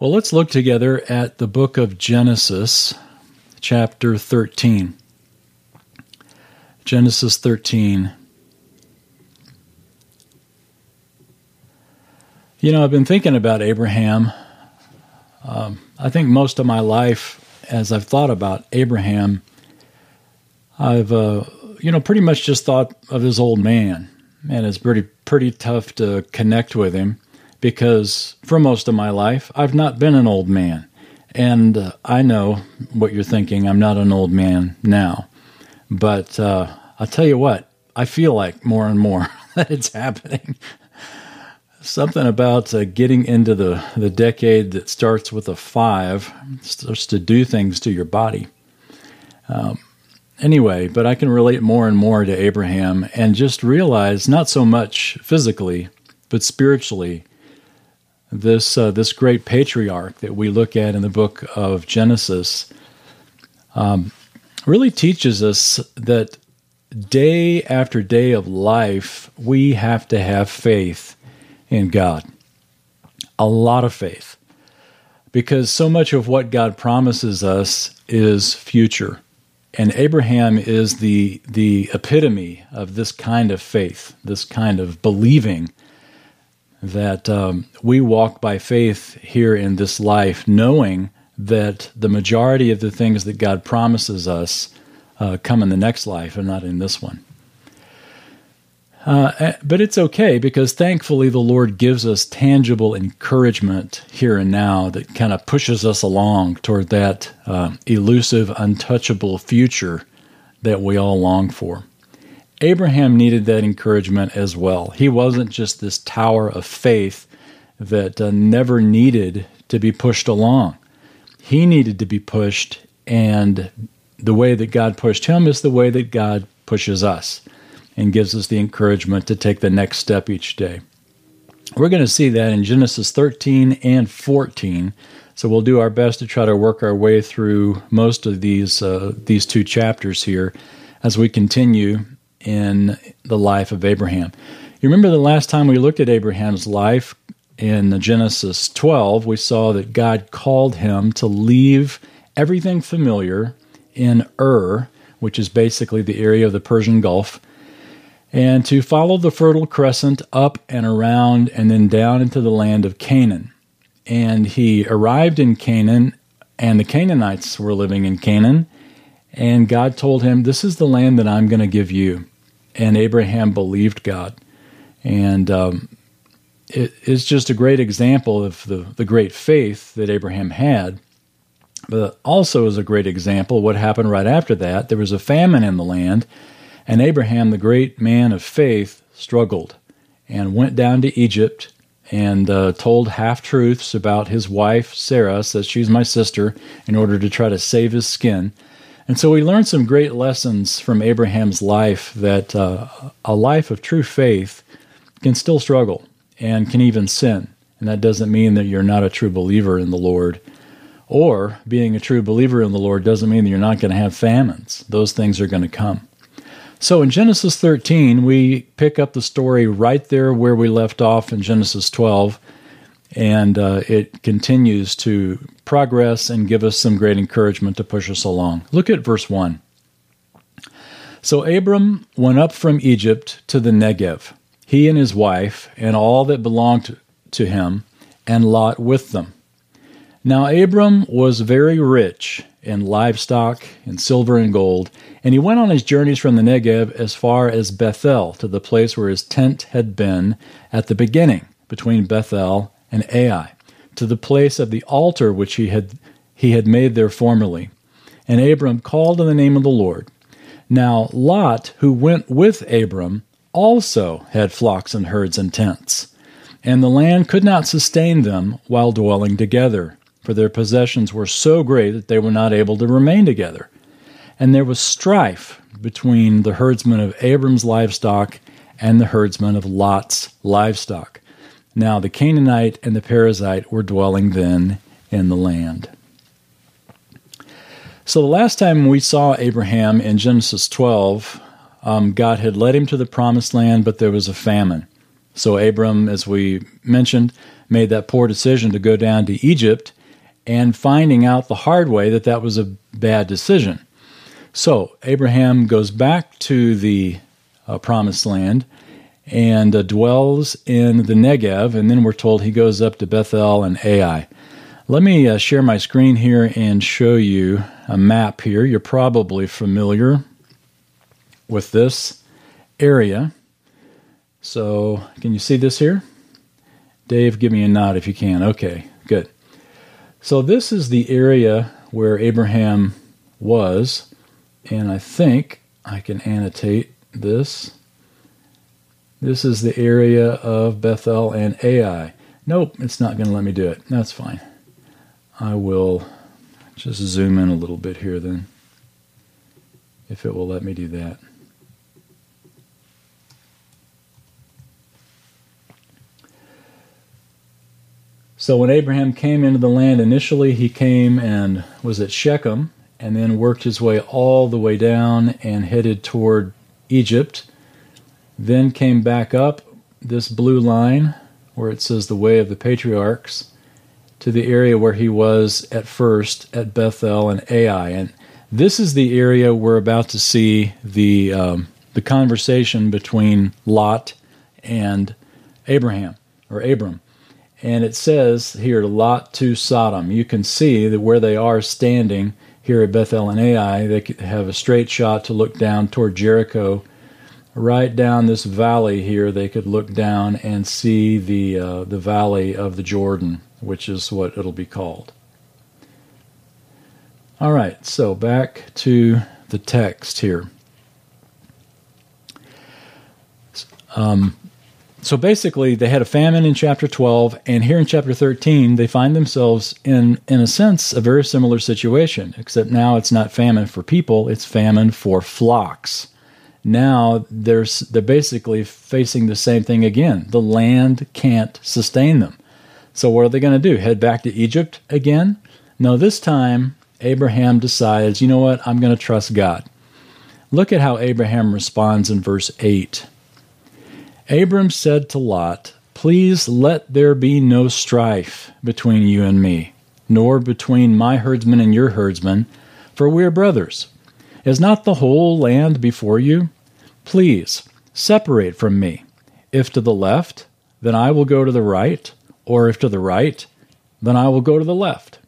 Well, let's look together at the book of Genesis, chapter 13. Genesis 13. You know, I've been thinking about Abraham. Um, I think most of my life, as I've thought about Abraham, I've, uh, you know, pretty much just thought of his old man. And it's pretty, pretty tough to connect with him because for most of my life, I've not been an old man. And uh, I know what you're thinking. I'm not an old man now. But uh, I'll tell you what, I feel like more and more that it's happening. Something about uh, getting into the, the decade that starts with a five starts to do things to your body. Um, anyway, but I can relate more and more to Abraham and just realize not so much physically, but spiritually this uh, this great patriarch that we look at in the book of Genesis um, really teaches us that day after day of life we have to have faith in God, a lot of faith, because so much of what God promises us is future. And Abraham is the the epitome of this kind of faith, this kind of believing that um, we walk by faith here in this life, knowing that the majority of the things that God promises us uh, come in the next life and not in this one. Uh, eh, but it's okay because thankfully the Lord gives us tangible encouragement here and now that kind of pushes us along toward that uh, elusive, untouchable future that we all long for. Abraham needed that encouragement as well. He wasn't just this tower of faith that uh, never needed to be pushed along. He needed to be pushed, and the way that God pushed him is the way that God pushes us and gives us the encouragement to take the next step each day. We're going to see that in Genesis 13 and 14. So we'll do our best to try to work our way through most of these uh, these two chapters here as we continue in the life of Abraham. You remember the last time we looked at Abraham's life in Genesis 12, we saw that God called him to leave everything familiar in Ur, which is basically the area of the Persian Gulf, and to follow the Fertile Crescent up and around and then down into the land of Canaan. And he arrived in Canaan, and the Canaanites were living in Canaan. And God told him, This is the land that I'm going to give you. And Abraham believed God. And um, it is just a great example of the, the great faith that Abraham had. But also is a great example what happened right after that. There was a famine in the land, and Abraham, the great man of faith, struggled and went down to Egypt and uh, told half truths about his wife, Sarah, says she's my sister, in order to try to save his skin. And so we learn some great lessons from Abraham's life that uh, a life of true faith can still struggle and can even sin. And that doesn't mean that you're not a true believer in the Lord. Or being a true believer in the Lord doesn't mean that you're not going to have famines. Those things are going to come. So in Genesis 13, we pick up the story right there where we left off in Genesis 12 and uh, it continues to progress and give us some great encouragement to push us along. Look at verse 1. So Abram went up from Egypt to the Negev, he and his wife, and all that belonged to him, and Lot with them. Now Abram was very rich in livestock, in silver and gold, and he went on his journeys from the Negev as far as Bethel, to the place where his tent had been at the beginning, between Bethel and Ai, to the place of the altar which he had he had made there formerly. And Abram called on the name of the Lord. Now Lot, who went with Abram, also had flocks and herds and tents. And the land could not sustain them while dwelling together, for their possessions were so great that they were not able to remain together. And there was strife between the herdsmen of Abram's livestock and the herdsmen of Lot's livestock. Now the Canaanite and the Perizzite were dwelling then in the land. So the last time we saw Abraham in Genesis 12, um, God had led him to the promised land, but there was a famine. So Abram, as we mentioned, made that poor decision to go down to Egypt and finding out the hard way that that was a bad decision. So Abraham goes back to the uh, promised land and uh, dwells in the Negev, and then we're told he goes up to Bethel and Ai. Let me uh, share my screen here and show you a map here. You're probably familiar with this area. So, can you see this here? Dave, give me a nod if you can. Okay, good. So, this is the area where Abraham was, and I think I can annotate this. This is the area of Bethel and Ai. Nope, it's not going to let me do it. That's fine. I will just zoom in a little bit here then, if it will let me do that. So when Abraham came into the land, initially he came and was at Shechem, and then worked his way all the way down and headed toward Egypt. Then came back up this blue line where it says the way of the patriarchs to the area where he was at first at Bethel and Ai. And this is the area we're about to see the um, the conversation between Lot and Abraham or Abram. And it says here Lot to Sodom. You can see that where they are standing here at Bethel and Ai, they have a straight shot to look down toward Jericho. Right down this valley here, they could look down and see the uh, the valley of the Jordan which is what it'll be called. All right, so back to the text here. Um, so basically, they had a famine in chapter 12, and here in chapter 13, they find themselves in, in a sense, a very similar situation, except now it's not famine for people, it's famine for flocks. Now they're, they're basically facing the same thing again. The land can't sustain them. So, what are they going to do? Head back to Egypt again? No, this time Abraham decides, you know what? I'm going to trust God. Look at how Abraham responds in verse 8. Abram said to Lot, Please let there be no strife between you and me, nor between my herdsmen and your herdsmen, for we are brothers. Is not the whole land before you? Please separate from me. If to the left, then I will go to the right or if to the right, then I will go to the left.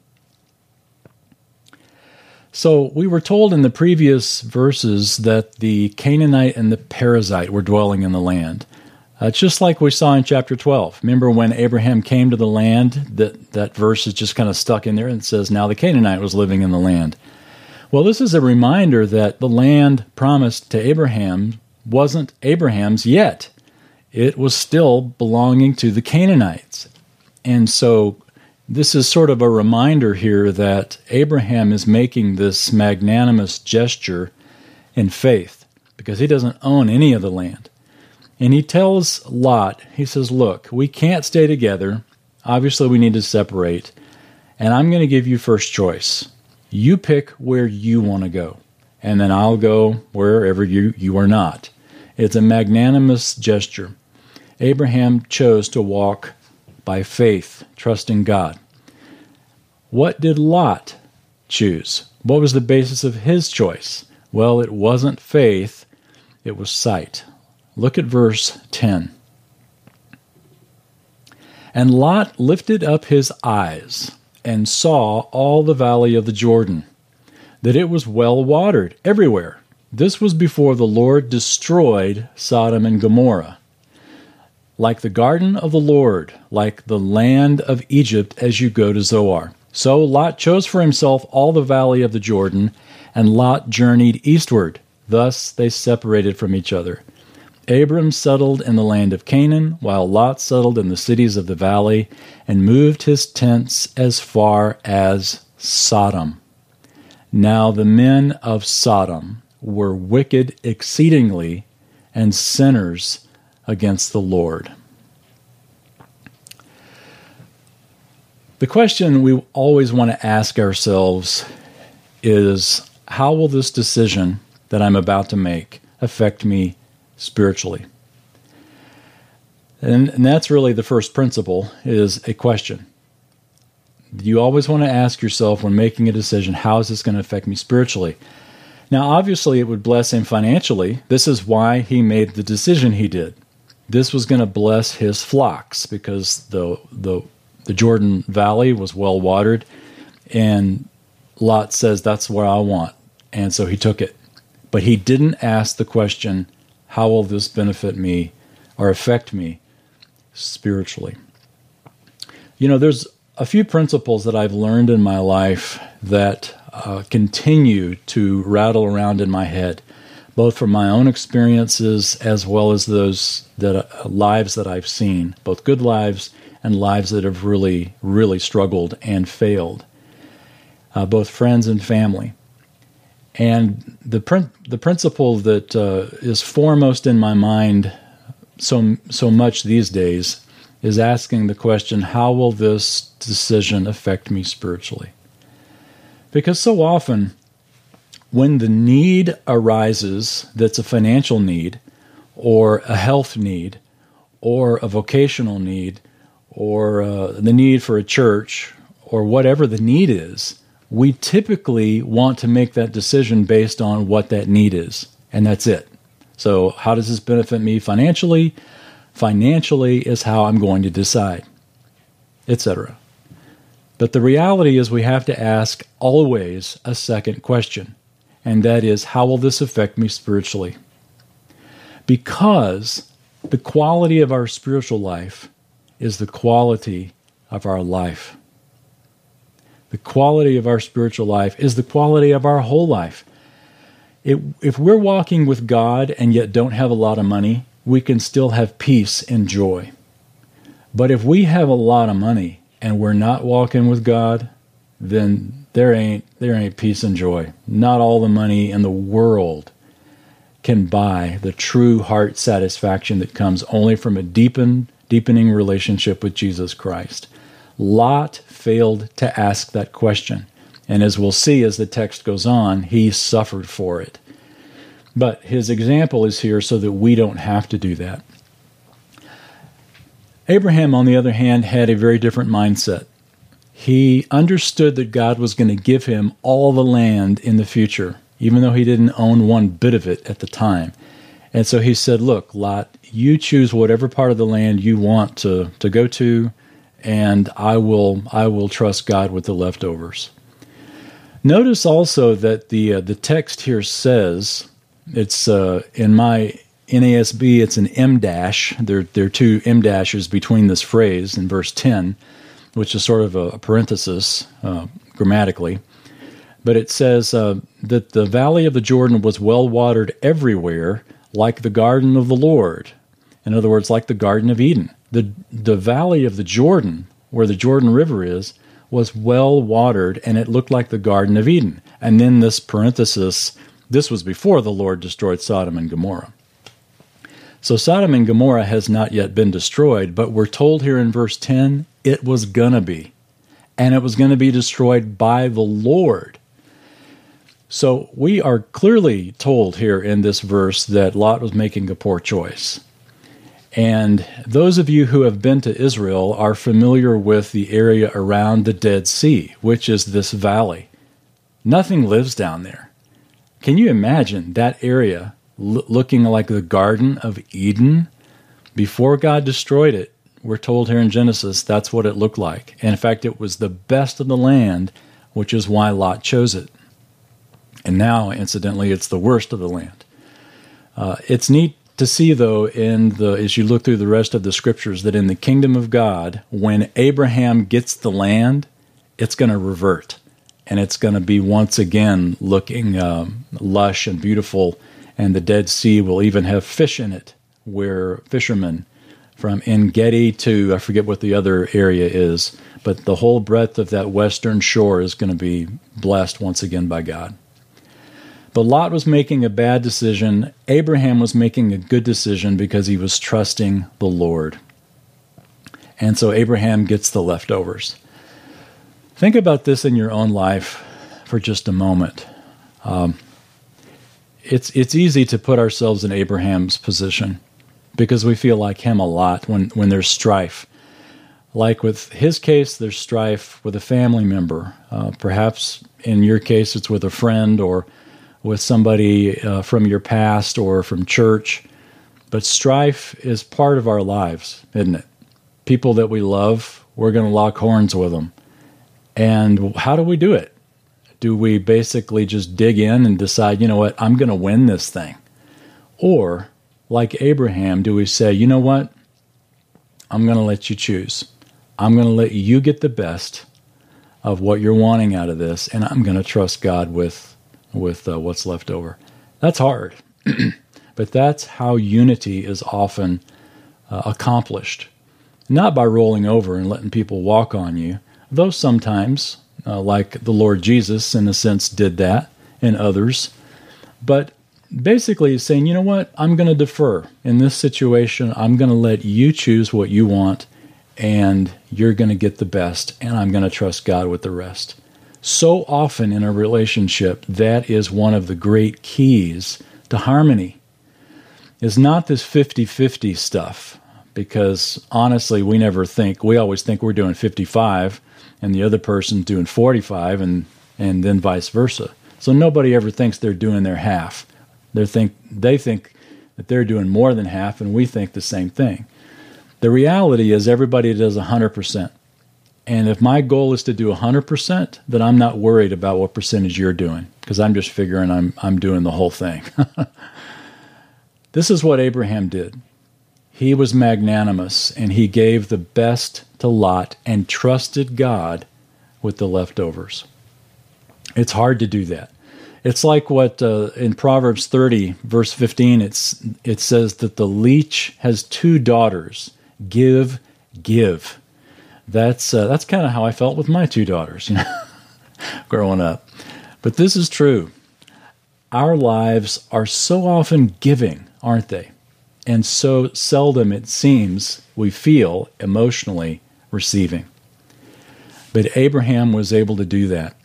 So we were told in the previous verses that the Canaanite and the Perizzite were dwelling in the land. Uh, just like we saw in chapter 12. Remember when Abraham came to the land, that, that verse is just kind of stuck in there and says, Now the Canaanite was living in the land. Well, this is a reminder that the land promised to Abraham wasn't Abraham's yet. It was still belonging to the Canaanites. And so this is sort of a reminder here that Abraham is making this magnanimous gesture in faith because he doesn't own any of the land. And he tells Lot, he says, Look, we can't stay together. Obviously, we need to separate. And I'm going to give you first choice. You pick where you want to go, and then I'll go wherever you, you are not. It's a magnanimous gesture. Abraham chose to walk by faith, trusting God. What did Lot choose? What was the basis of his choice? Well, it wasn't faith, it was sight. Look at verse 10. And Lot lifted up his eyes and saw all the valley of the Jordan, that it was well watered everywhere. This was before the Lord destroyed Sodom and Gomorrah like the garden of the Lord, like the land of Egypt as you go to Zoar. So Lot chose for himself all the valley of the Jordan, and Lot journeyed eastward. Thus they separated from each other. Abram settled in the land of Canaan, while Lot settled in the cities of the valley, and moved his tents as far as Sodom. Now the men of Sodom were wicked exceedingly, and sinners against the Lord. The question we always want to ask ourselves is how will this decision that I'm about to make affect me spiritually? And, and that's really the first principle is a question. You always want to ask yourself when making a decision, how is this going to affect me spiritually? Now, obviously, it would bless him financially. This is why he made the decision he did. This was going to bless his flocks because the, the, the Jordan Valley was well watered, and Lot says, That's where I want. And so he took it. But he didn't ask the question, How will this benefit me or affect me spiritually? You know, there's a few principles that I've learned in my life that uh, continue to rattle around in my head, both from my own experiences as well as those that uh, lives that I've seen, both good lives and lives that have really, really struggled and failed, uh, both friends and family. And the prin- the principle that uh, is foremost in my mind so so much these days is asking the question, how will this decision affect me spiritually? Because so often, when the need arises that's a financial need, or a health need, or a vocational need, or uh, the need for a church, or whatever the need is, we typically want to make that decision based on what that need is, and that's it. So, how does this benefit me financially? Financially is how I'm going to decide, etc. But the reality is, we have to ask always a second question, and that is, how will this affect me spiritually? Because the quality of our spiritual life is the quality of our life. The quality of our spiritual life is the quality of our whole life. It, if we're walking with God and yet don't have a lot of money, we can still have peace and joy. But if we have a lot of money and we're not walking with God, then there ain't there ain't peace and joy. Not all the money in the world can buy the true heart satisfaction that comes only from a deepened deepening relationship with Jesus Christ. Lot failed to ask that question. And as we'll see as the text goes on, he suffered for it. But his example is here so that we don't have to do that. Abraham, on the other hand, had a very different mindset. He understood that God was going to give him all the land in the future, even though he didn't own one bit of it at the time. And so he said, Look, Lot, you choose whatever part of the land you want to, to go to, and I will I will trust God with the leftovers. Notice also that the uh, the text here says it's uh, in my NASB, it's an M dash. There, there are two M dashes between this phrase in verse 10, which is sort of a, parenthesis uh, grammatically. But it says uh, that the valley of the Jordan was well watered everywhere, like the garden of the Lord. In other words, like the Garden of Eden. The, the valley of the Jordan, where the Jordan River is, was well watered, and it looked like the Garden of Eden. And then this parenthesis, this was before the Lord destroyed Sodom and Gomorrah. So Sodom and Gomorrah has not yet been destroyed, but we're told here in verse 10 it was going to be. And it was going to be destroyed by the Lord. So we are clearly told here in this verse that Lot was making a poor choice. And those of you who have been to Israel are familiar with the area around the Dead Sea, which is this valley. Nothing lives down there. Can you imagine that area looking like the Garden of Eden. Before God destroyed it, we're told here in Genesis that's what it looked like. And in fact, it was the best of the land, which is why Lot chose it. And now, incidentally, it's the worst of the land. Uh, it's neat to see, though, in the as you look through the rest of the scriptures, that in the kingdom of God, when Abraham gets the land, it's going to revert, and it's going to be once again looking um, lush and beautiful and the Dead Sea will even have fish in it, where fishermen from En to I forget what the other area is, but the whole breadth of that western shore is going to be blessed once again by God. But Lot was making a bad decision. Abraham was making a good decision because he was trusting the Lord. And so Abraham gets the leftovers. Think about this in your own life for just a moment. Um, it's it's easy to put ourselves in Abraham's position. because we feel like him a lot when, when there's strife. Like with his case, there's strife with a family member. Uh, perhaps in your case, it's with a friend or with somebody uh, from your past or from church. But strife is part of our lives, isn't it? People that we love, we're going to lock horns with them. And how do we do it? Do we basically just dig in and decide, you know what, I'm going to win this thing? Or, like Abraham, do we say, you know what, I'm going to let you choose? I'm going to let you get the best of what you're wanting out of this, and I'm going to trust God with with uh, what's left over. That's hard, but that's how unity is often uh, accomplished. Not by rolling over and letting people walk on you, though sometimes, uh, like the Lord Jesus, in a sense, did that, and others. But basically, he's saying, you know what, I'm going to defer. In this situation, I'm going to let you choose what you want, and you're going to get the best, and I'm going to trust God with the rest. So often in a relationship, that is one of the great keys to harmony. Is not this 50 50 stuff, because honestly, we never think, we always think we're doing 55 and the other person's doing 45 and, and then vice versa. So nobody ever thinks they're doing their half. They think, they think that they're doing more than half, and we think the same thing. The reality is, everybody does 100%. And if my goal is to do 100%, then I'm not worried about what percentage you're doing because I'm just figuring I'm, I'm doing the whole thing. this is what Abraham did. He was magnanimous and he gave the best to Lot and trusted God with the leftovers. It's hard to do that. It's like what uh, in Proverbs 30, verse 15, it's, it says that the leech has two daughters give, give that's uh, that's kind of how I felt with my two daughters, you know, growing up. But this is true. Our lives are so often giving, aren't they? And so seldom it seems we feel emotionally receiving. But Abraham was able to do that.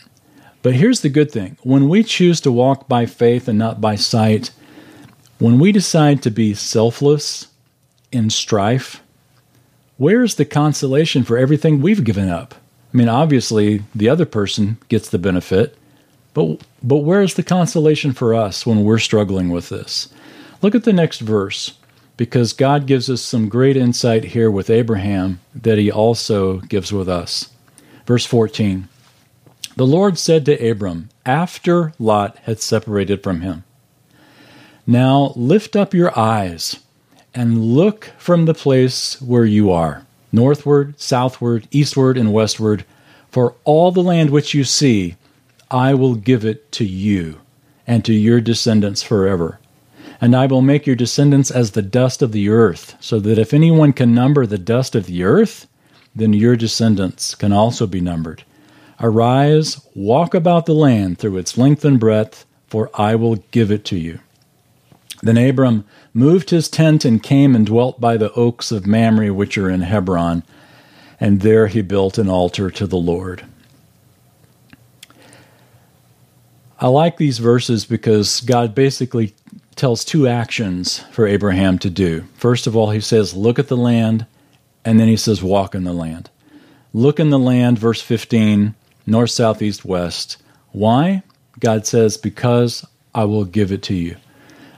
But here's the good thing when we choose to walk by faith and not by sight, when we decide to be selfless in strife, where's the consolation for everything we've given up? I mean, obviously, the other person gets the benefit, but, but where's the consolation for us when we're struggling with this? Look at the next verse, because God gives us some great insight here with Abraham that he also gives with us. Verse 14 The Lord said to Abram, after Lot had separated from him, Now lift up your eyes and look from the place where you are, northward, southward, eastward, and westward. For all the land which you see, I will give it to you and to your descendants forever. And I will make your descendants as the dust of the earth, so that if anyone can number the dust of the earth, then your descendants can also be numbered. Arise, walk about the land through its length and breadth, for I will give it to you. Then Abram moved his tent and came and dwelt by the oaks of Mamre, which are in Hebron, and there he built an altar to the Lord. I like these verses because God basically tells two actions for Abraham to do. First of all, he says, Look at the land, and then he says, Walk in the land. Look in the land, verse 15, north, south, east, west. Why? God says, Because I will give it to you.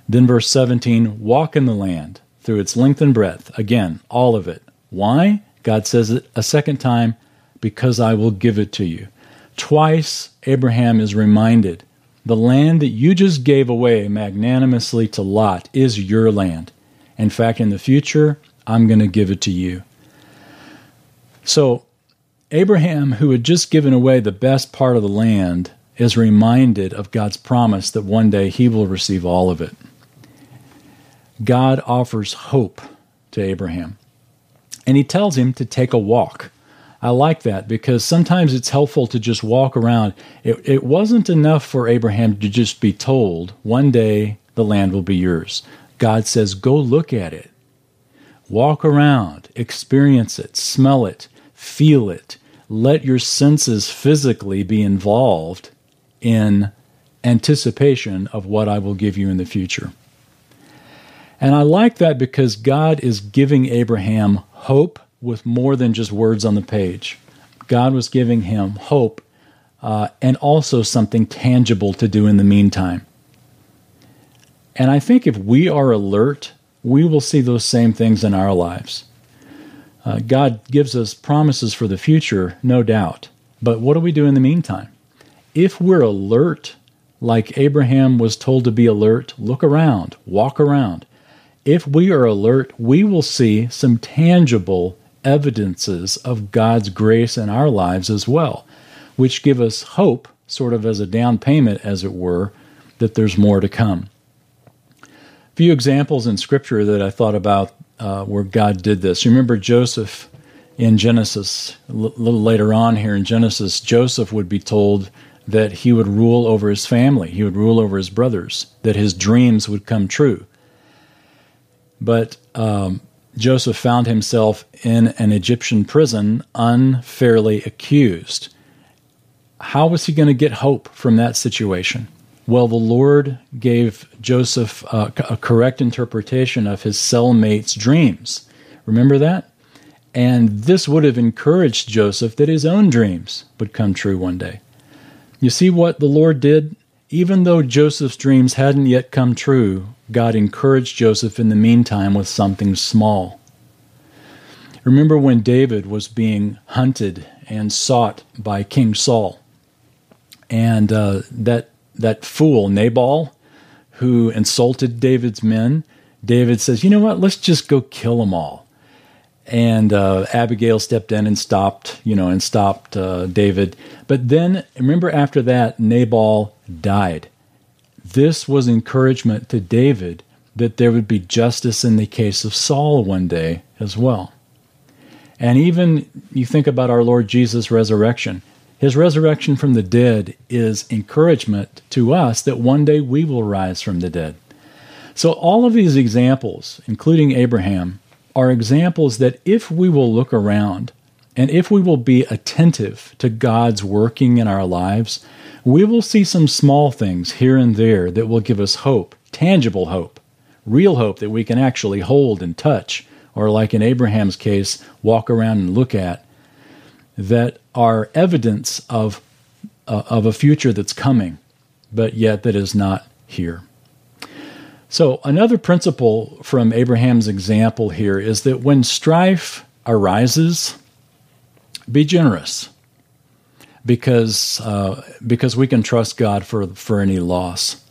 Then, verse 17 walk in the land through its length and breadth. Again, all of it. Why? God says it a second time because I will give it to you. Twice, Abraham is reminded the land that you just gave away magnanimously to Lot is your land. In fact, in the future, I'm going to give it to you. So, Abraham, who had just given away the best part of the land, is reminded of God's promise that one day he will receive all of it. God offers hope to Abraham. And he tells him to take a walk. I like that because sometimes it's helpful to just walk around. It, it wasn't enough for Abraham to just be told, one day the land will be yours. God says, go look at it. Walk around, experience it, smell it, feel it. Let your senses physically be involved in anticipation of what I will give you in the future. And I like that because God is giving Abraham hope with more than just words on the page. God was giving him hope uh, and also something tangible to do in the meantime. And I think if we are alert, we will see those same things in our lives. Uh, God gives us promises for the future, no doubt. But what do we do in the meantime? If we're alert, like Abraham was told to be alert, look around, walk around. If we are alert, we will see some tangible evidences of God's grace in our lives as well, which give us hope, sort of as a down payment, as it were, that there's more to come. A few examples in Scripture that I thought about uh, where God did this. You Remember Joseph in Genesis, a little later on here in Genesis, Joseph would be told that he would rule over his family, he would rule over his brothers, that his dreams would come true. But um, Joseph found himself in an Egyptian prison unfairly accused. How was he going to get hope from that situation? Well, the Lord gave Joseph a, a correct interpretation of his cellmate's dreams. Remember that? And this would have encouraged Joseph that his own dreams would come true one day. You see what the Lord did? Even though Joseph's dreams hadn't yet come true, God encouraged Joseph in the meantime with something small. Remember when David was being hunted and sought by King Saul, and uh, that that fool Nabal, who insulted David's men, David says, "You know what? Let's just go kill them all." And uh, Abigail stepped in and stopped, you know, and stopped uh, David. But then, remember, after that, Nabal died. This was encouragement to David that there would be justice in the case of Saul one day as well. And even you think about our Lord Jesus' resurrection. His resurrection from the dead is encouragement to us that one day we will rise from the dead. So, all of these examples, including Abraham, are examples that if we will look around and if we will be attentive to God's working in our lives, we will see some small things here and there that will give us hope, tangible hope, real hope that we can actually hold and touch, or like in Abraham's case, walk around and look at, that are evidence of, uh, of a future that's coming, but yet that is not here. So, another principle from Abraham's example here is that when strife arises, be generous because uh, because we can trust God for for any loss.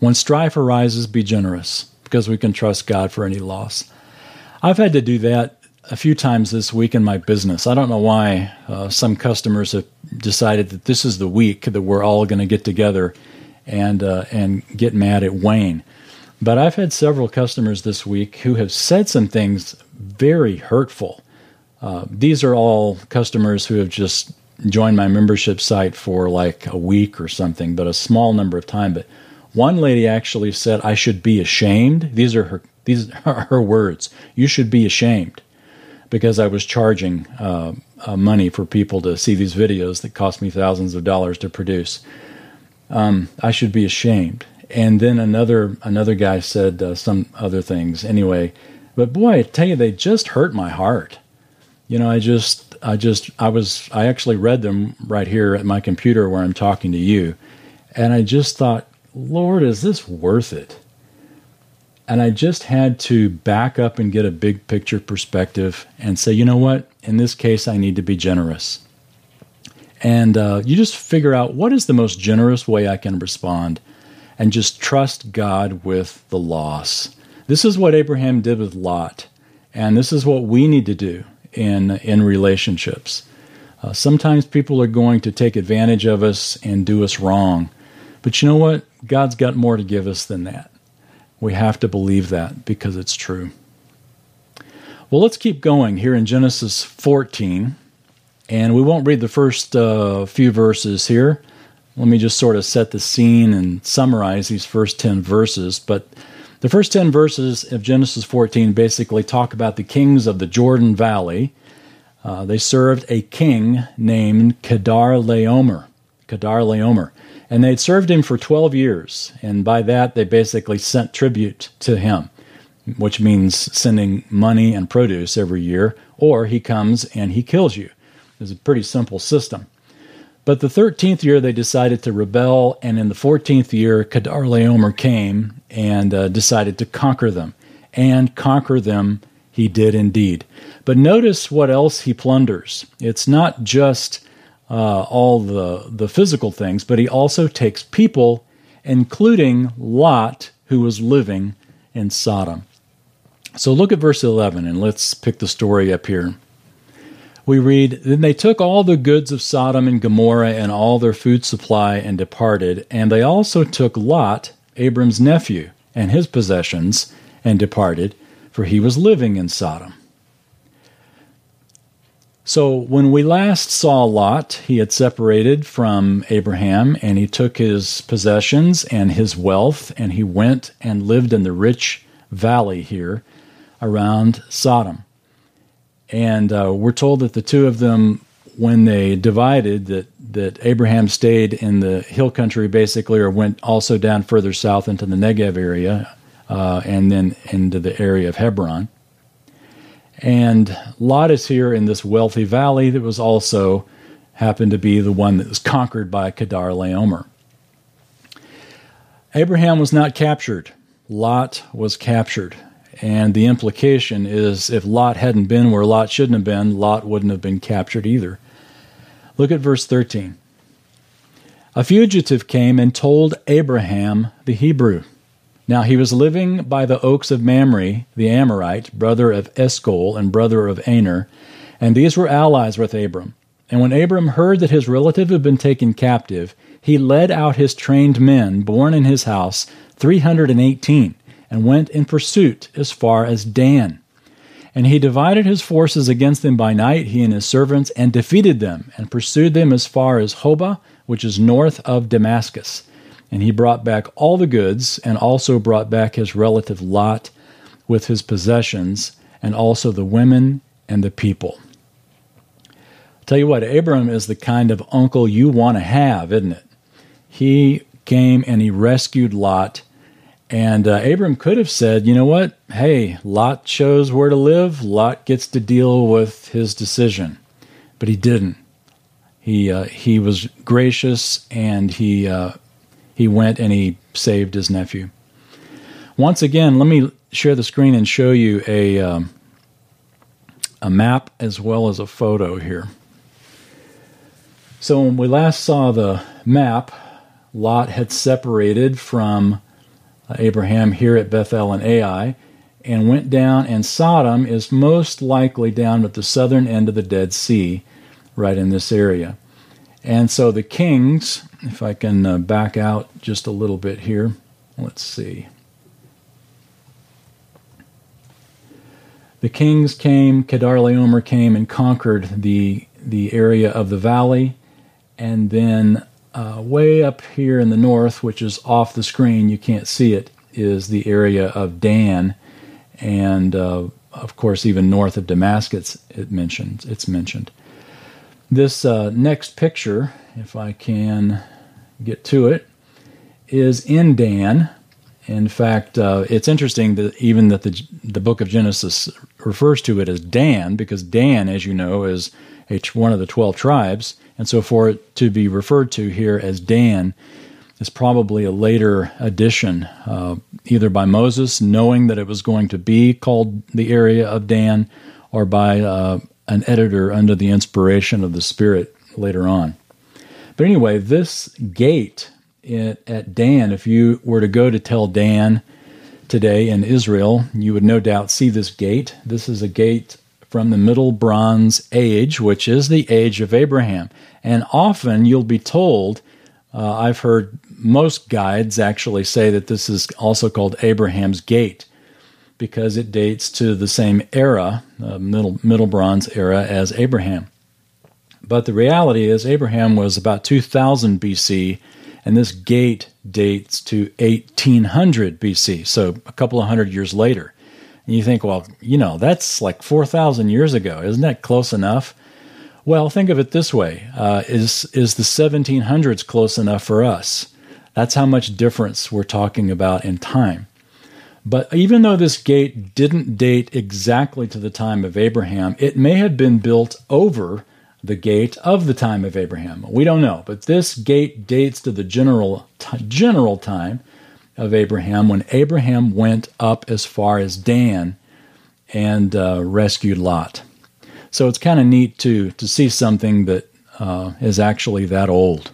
When strife arises, be generous because we can trust God for any loss. I've had to do that a few times this week in my business. I don't know why uh, some customers have decided that this is the week that we're all going to get together and uh, and get mad at Wayne. But I've had several customers this week who have said some things very hurtful. Uh, these are all customers who have just joined my membership site for like a week or something, but a small number of time. But one lady actually said, "I should be ashamed." These are her these are her words. You should be ashamed because I was charging uh, uh, money for people to see these videos that cost me thousands of dollars to produce. Um, I should be ashamed. And then another another guy said uh, some other things. Anyway, but boy, I tell you, they just hurt my heart. You know, I just I just I was I actually read them right here at my computer where I'm talking to you, and I just thought, Lord, is this worth it? And I just had to back up and get a big picture perspective and say, you know what? In this case, I need to be generous. And uh, you just figure out what is the most generous way I can respond and just trust God with the loss. This is what Abraham did with Lot. And this is what we need to do in in relationships. Uh, sometimes people are going to take advantage of us and do us wrong, but you know what? God's got more to give us than that. We have to believe that because it's true. Well, let's keep going here in Genesis 14, and we won't read the first uh, few verses here. Let me just sort of set the scene and summarize these first 10 verses. But the first 10 verses of Genesis 14 basically talk about the kings of the Jordan Valley. Uh, they served a king named Kedorlaomer. Kedar Laomer. And they'd served him for 12 years. And by that, they basically sent tribute to him. which means sending money and produce every year, or he comes and he kills you. It's a pretty simple system. But the 13th year, they decided to rebel, and in the 14th year, Kedorlaomer came and uh, decided to conquer them. And conquer them he did indeed. But notice what else he plunders. It's not just uh, all the, the physical things, but he also takes people, including Lot, who was living in Sodom. So look at verse 11 and let's pick the story up here. We read, Then they took all the goods of Sodom and Gomorrah and all their food supply and departed, and they also took Lot, Abram's nephew, and his possessions, and departed, for he was living in Sodom. So when we last saw Lot, he had separated from Abraham and he took his possessions and his wealth and he went and lived in the rich valley here around Sodom. And uh, we're told that the two of them, when they divided, that, that Abraham stayed in the hill country basically, or went also down further south into the Negev area, uh, and then into the area of Hebron. And Lot is here in this wealthy valley that was also happened to be the one that was conquered by Kedorlaomer. Abraham was not captured. Lot was captured. And the implication is if Lot hadn't been where Lot shouldn't have been, Lot wouldn't have been captured either. Look at verse 13. A fugitive came and told Abraham the Hebrew. Now he was living by the oaks of Mamre, the Amorite, brother of Eshcol and brother of Aner, and these were allies with Abram. And when Abram heard that his relative had been taken captive, he led out his trained men, born in his house, three hundred and went in pursuit as far as Dan. And he divided his forces against them by night, he and his servants, and defeated them, and pursued them as far as Hobah, which is north of Damascus. And he brought back all the goods, and also brought back his relative Lot with his possessions, and also the women and the people. I'll tell you what, Abram is the kind of uncle you want to have, isn't it? He came and he rescued Lot and uh, Abram could have said, you know what? Hey, Lot chose where to live. Lot gets to deal with his decision. But he didn't. He, uh, he was gracious and he, uh, he went and he saved his nephew. Once again, let me share the screen and show you a, um, a map as well as a photo here. So when we last saw the map, Lot had separated from Abraham here at Bethel and Ai, and went down, and Sodom is most likely down at the southern end of the Dead Sea, right in this area. And so the kings, if I can uh, back out just a little bit here, let's see. The kings came, Kedorlaomer came and conquered the, the area of the valley, and then uh, way up here in the north, which is off the screen, you can't see it, is the area of Dan, and uh, of course, even north of Damascus, it mentions it's mentioned. This uh, next picture, if I can get to it, is in Dan. In fact, uh, it's interesting that even that the the book of Genesis refers to it as Dan, because Dan, as you know, is one of the twelve tribes and so for it to be referred to here as Dan is probably a later addition, uh, either by Moses knowing that it was going to be called the area of Dan, or by uh, an editor under the inspiration of the Spirit later on. But anyway, this gate at Dan, if you were to go to Tel Dan today in Israel, you would no doubt see this gate. This is a gate from the Middle Bronze Age, which is the age of Abraham. And often you'll be told, uh, I've heard most guides actually say that this is also called Abraham's Gate because it dates to the same era, uh, Middle, Middle Bronze era, as Abraham. But the reality is, Abraham was about 2000 BC, and this gate dates to 1800 BC, so a couple of hundred years later. And you think, well, you know, that's like 4,000 years ago. Isn't that close enough? Well, think of it this way uh, is, is the 1700s close enough for us? That's how much difference we're talking about in time. But even though this gate didn't date exactly to the time of Abraham, it may have been built over the gate of the time of Abraham. We don't know, but this gate dates to the general general time of Abraham when Abraham went up as far as Dan and uh, rescued Lot. So it's kind of neat to to see something that uh, is actually that old.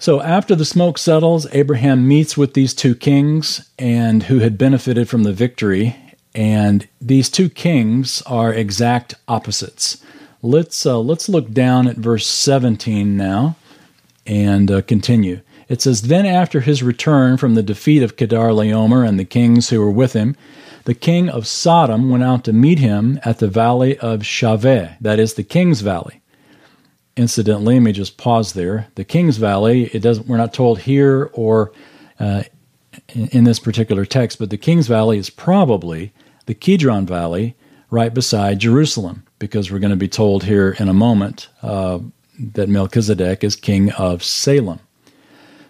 So after the smoke settles, Abraham meets with these two kings and who had benefited from the victory, and these two kings are exact opposites. Let's uh, let's look down at verse 17 now and uh, continue. It says, Then after his return from the defeat of Kedorlaomer and the kings who were with him, the king of Sodom went out to meet him at the valley of Shaveh, that is the king's valley. Incidentally, let me just pause there. The King's Valley, it doesn't. We're not told here or uh, in this particular text, but the King's Valley is probably the Kidron Valley, right beside Jerusalem, because we're going to be told here in a moment uh, that Melchizedek is king of Salem.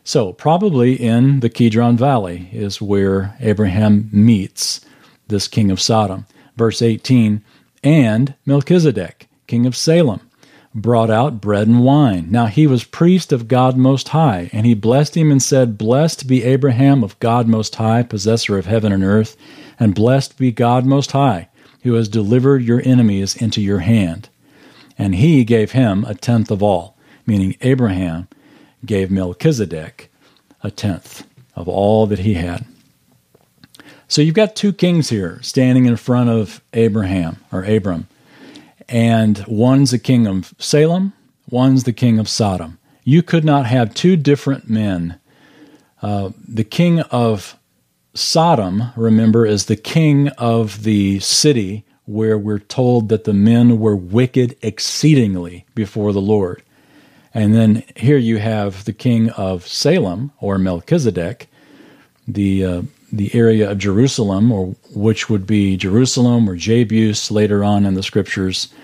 So, probably in the Kidron Valley is where Abraham meets this king of Sodom. Verse 18, and Melchizedek, king of Salem brought out bread and wine. Now he was priest of God Most High, and he blessed him and said, Blessed be Abraham of God Most High, possessor of heaven and earth, and blessed be God Most High, who has delivered your enemies into your hand. And he gave him a tenth of all, meaning Abraham gave Melchizedek a tenth of all that he had. So you've got two kings here standing in front of Abraham or Abram and one's the king of Salem, one's the king of Sodom. You could not have two different men. Uh, the king of Sodom, remember, is the king of the city where we're told that the men were wicked exceedingly before the Lord. And then here you have the king of Salem, or Melchizedek, the uh, the area of Jerusalem, or which would be Jerusalem or Jebus later on in the scriptures,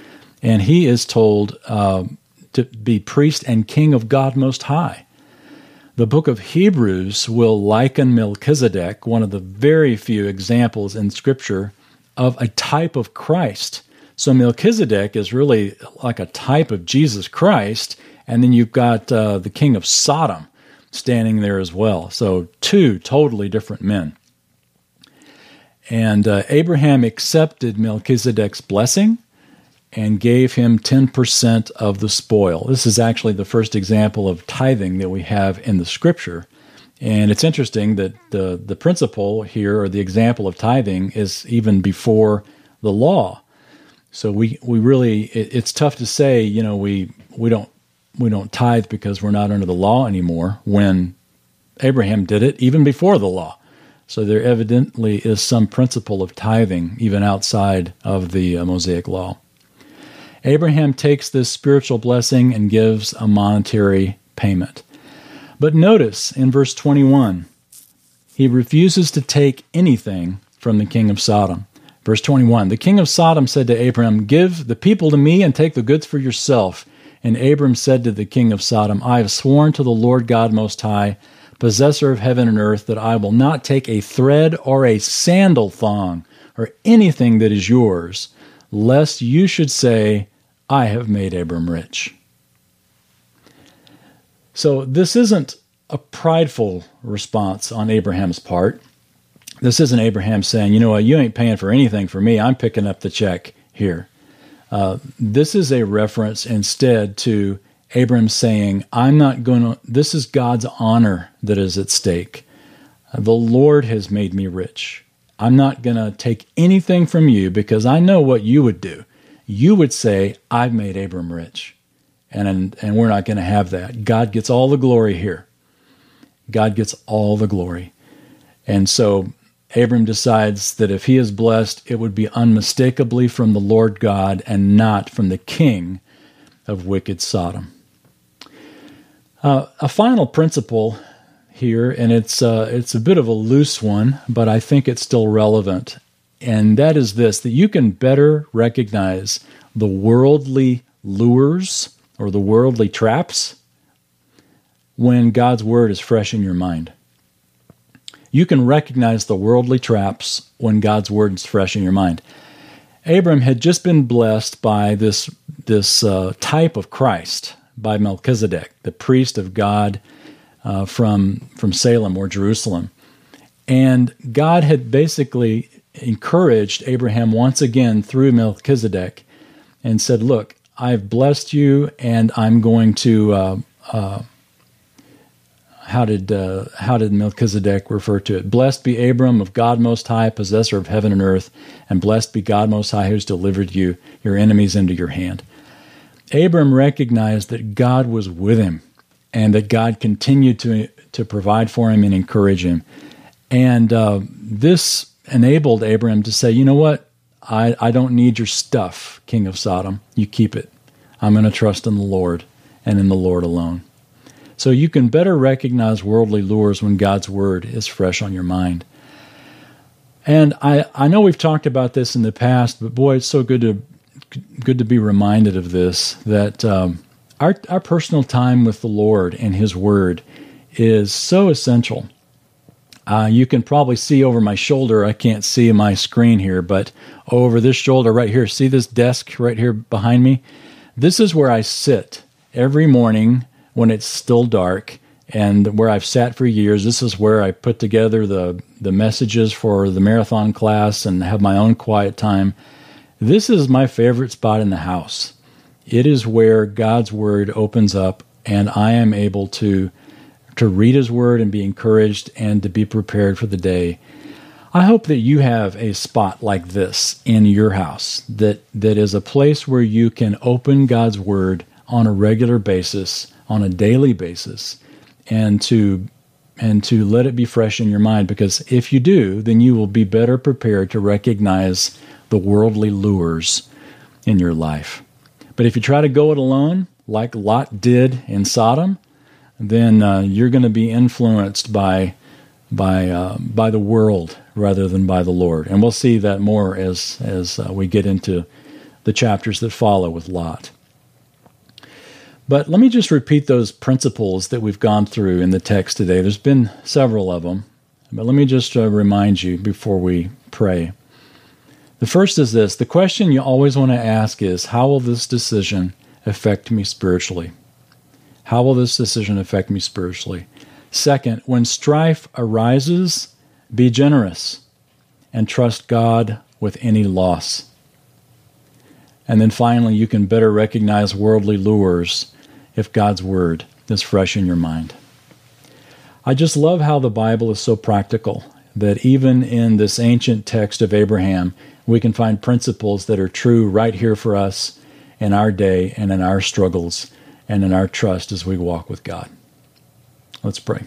and he is told uh, to be priest and king of God Most High. The book of Hebrews will liken Melchizedek, one of the very few examples in Scripture, of a type of Christ. So Melchizedek is really like a type of Jesus Christ, and then you've got uh, the king of Sodom standing there as well. So, two totally different men. And uh, Abraham accepted Melchizedek's blessing and gave him 10% of the spoil. This is actually the first example of tithing that we have in the scripture. And it's interesting that the, the principle here, or the example of tithing, is even before the law. So we, we really, it, it's tough to say, you know, we, we don't we don't tithe because we're not under the law anymore when Abraham did it even before the law. So there evidently is some principle of tithing even outside of the uh, Mosaic law. Abraham takes this spiritual blessing and gives a monetary payment. But notice in verse 21, he refuses to take anything from the king of Sodom. Verse 21 The king of Sodom said to Abraham, Give the people to me and take the goods for yourself. And Abram said to the king of Sodom, I have sworn to the Lord God Most High, possessor of heaven and earth, that I will not take a thread or a sandal thong or anything that is yours, lest you should say, I have made Abram rich. So this isn't a prideful response on Abraham's part. This isn't Abraham saying, you know what, you ain't paying for anything for me. I'm picking up the check here. Uh, this is a reference instead to Abram saying, I'm not going to, this is God's honor that is at stake. The Lord has made me rich. I'm not going to take anything from you because I know what you would do. You would say, I've made Abram rich. And, and, and we're not going to have that. God gets all the glory here. God gets all the glory. And so Abram decides that if he is blessed, it would be unmistakably from the Lord God and not from the king of wicked Sodom. Uh, a final principle here, and it's uh, it's a bit of a loose one, but I think it's still relevant, and that is this: that you can better recognize the worldly lures or the worldly traps when God's word is fresh in your mind you can recognize the worldly traps when God's word is fresh in your mind. Abram had just been blessed by this this uh, type of Christ by Melchizedek, the priest of God uh, from from Salem or Jerusalem, and God had basically encouraged Abraham once again through Melchizedek, and said, "Look, I've blessed you, and I'm going to." Uh, uh how did uh, how did Melchizedek refer to it? Blessed be Abram of God Most High, possessor of heaven and earth, and blessed be God Most High, who's delivered you your enemies into your hand. Abram recognized that God was with him, and that God continued to to provide for him and encourage him, and uh, this enabled Abram to say, "You know what? I I don't need your stuff, King of Sodom. You keep it. I'm going to trust in the Lord and in the Lord alone." So you can better recognize worldly lures when God's word is fresh on your mind. And I, I know we've talked about this in the past, but boy, it's so good to good to be reminded of this that um, our our personal time with the Lord and His Word is so essential. Uh, you can probably see over my shoulder. I can't see my screen here, but over this shoulder right here, see this desk right here behind me? This is where I sit every morning when it's still dark and where I've sat for years. This is where I put together the the messages for the marathon class and have my own quiet time. This is my favorite spot in the house. It is where God's word opens up and I am able to to read his word and be encouraged and to be prepared for the day. I hope that you have a spot like this in your house that that is a place where you can open God's word on a regular basis on a daily basis and to and to let it be fresh in your mind because if you do then you will be better prepared to recognize the worldly lures in your life. But if you try to go it alone like lot did in sodom then uh, you're going to be influenced by by uh, by the world rather than by the lord. And we'll see that more as as uh, we get into the chapters that follow with lot but let me just repeat those principles that we've gone through in the text today. There's been several of them, but let me just uh, remind you before we pray. The first is this the question you always want to ask is how will this decision affect me spiritually? How will this decision affect me spiritually? Second, when strife arises, be generous and trust God with any loss. And then finally, you can better recognize worldly lures if God's Word is fresh in your mind. I just love how the Bible is so practical that even in this ancient text of Abraham, we can find principles that are true right here for us in our day and in our struggles and in our trust as we walk with God. Let's pray.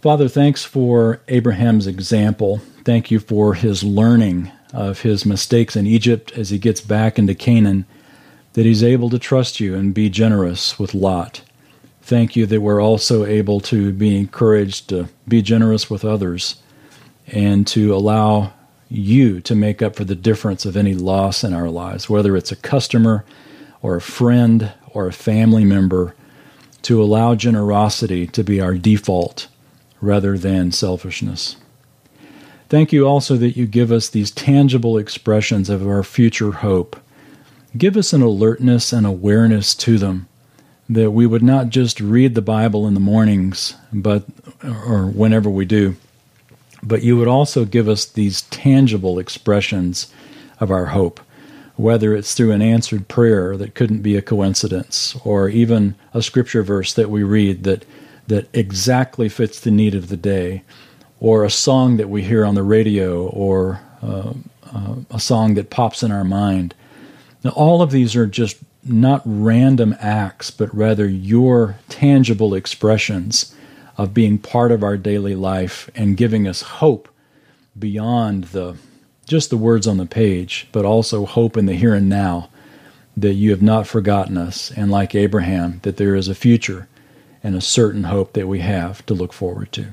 Father, thanks for Abraham's example. Thank you for his learning of his mistakes in Egypt as he gets back into Canaan, that he's able to trust you and be generous with Lot. Thank you that we're also able to be encouraged to be generous with others and to allow you to make up for the difference of any loss in our lives, whether it's a customer or a friend or a family member, to allow generosity to be our default rather than selfishness. Thank you also that you give us these tangible expressions of our future hope. Give us an alertness and awareness to them, that we would not just read the Bible in the mornings, but or whenever we do, but you would also give us these tangible expressions of our hope, whether it's through an answered prayer that couldn't be a coincidence, or even a scripture verse that we read that that exactly fits the need of the day or a song that we hear on the radio or uh, uh, a song that pops in our mind. Now, all of these are just not random acts, but rather your tangible expressions of being part of our daily life and giving us hope beyond the just the words on the page, but also hope in the here and now that you have not forgotten us, and like Abraham, that there is a future and a certain hope that we have to look forward to.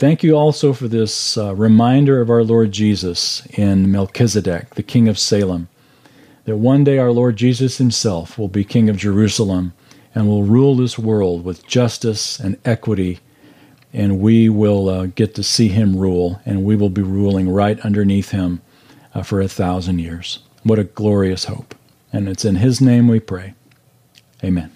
Thank you also for this uh, reminder of our Lord Jesus in Melchizedek, the King of Salem, that one day our Lord Jesus himself will be King of Jerusalem and will rule this world with justice and equity. And we will uh, get to see him rule, and we will be ruling right underneath him uh, for a thousand years. What a glorious hope. And it's in his name we pray. Amen.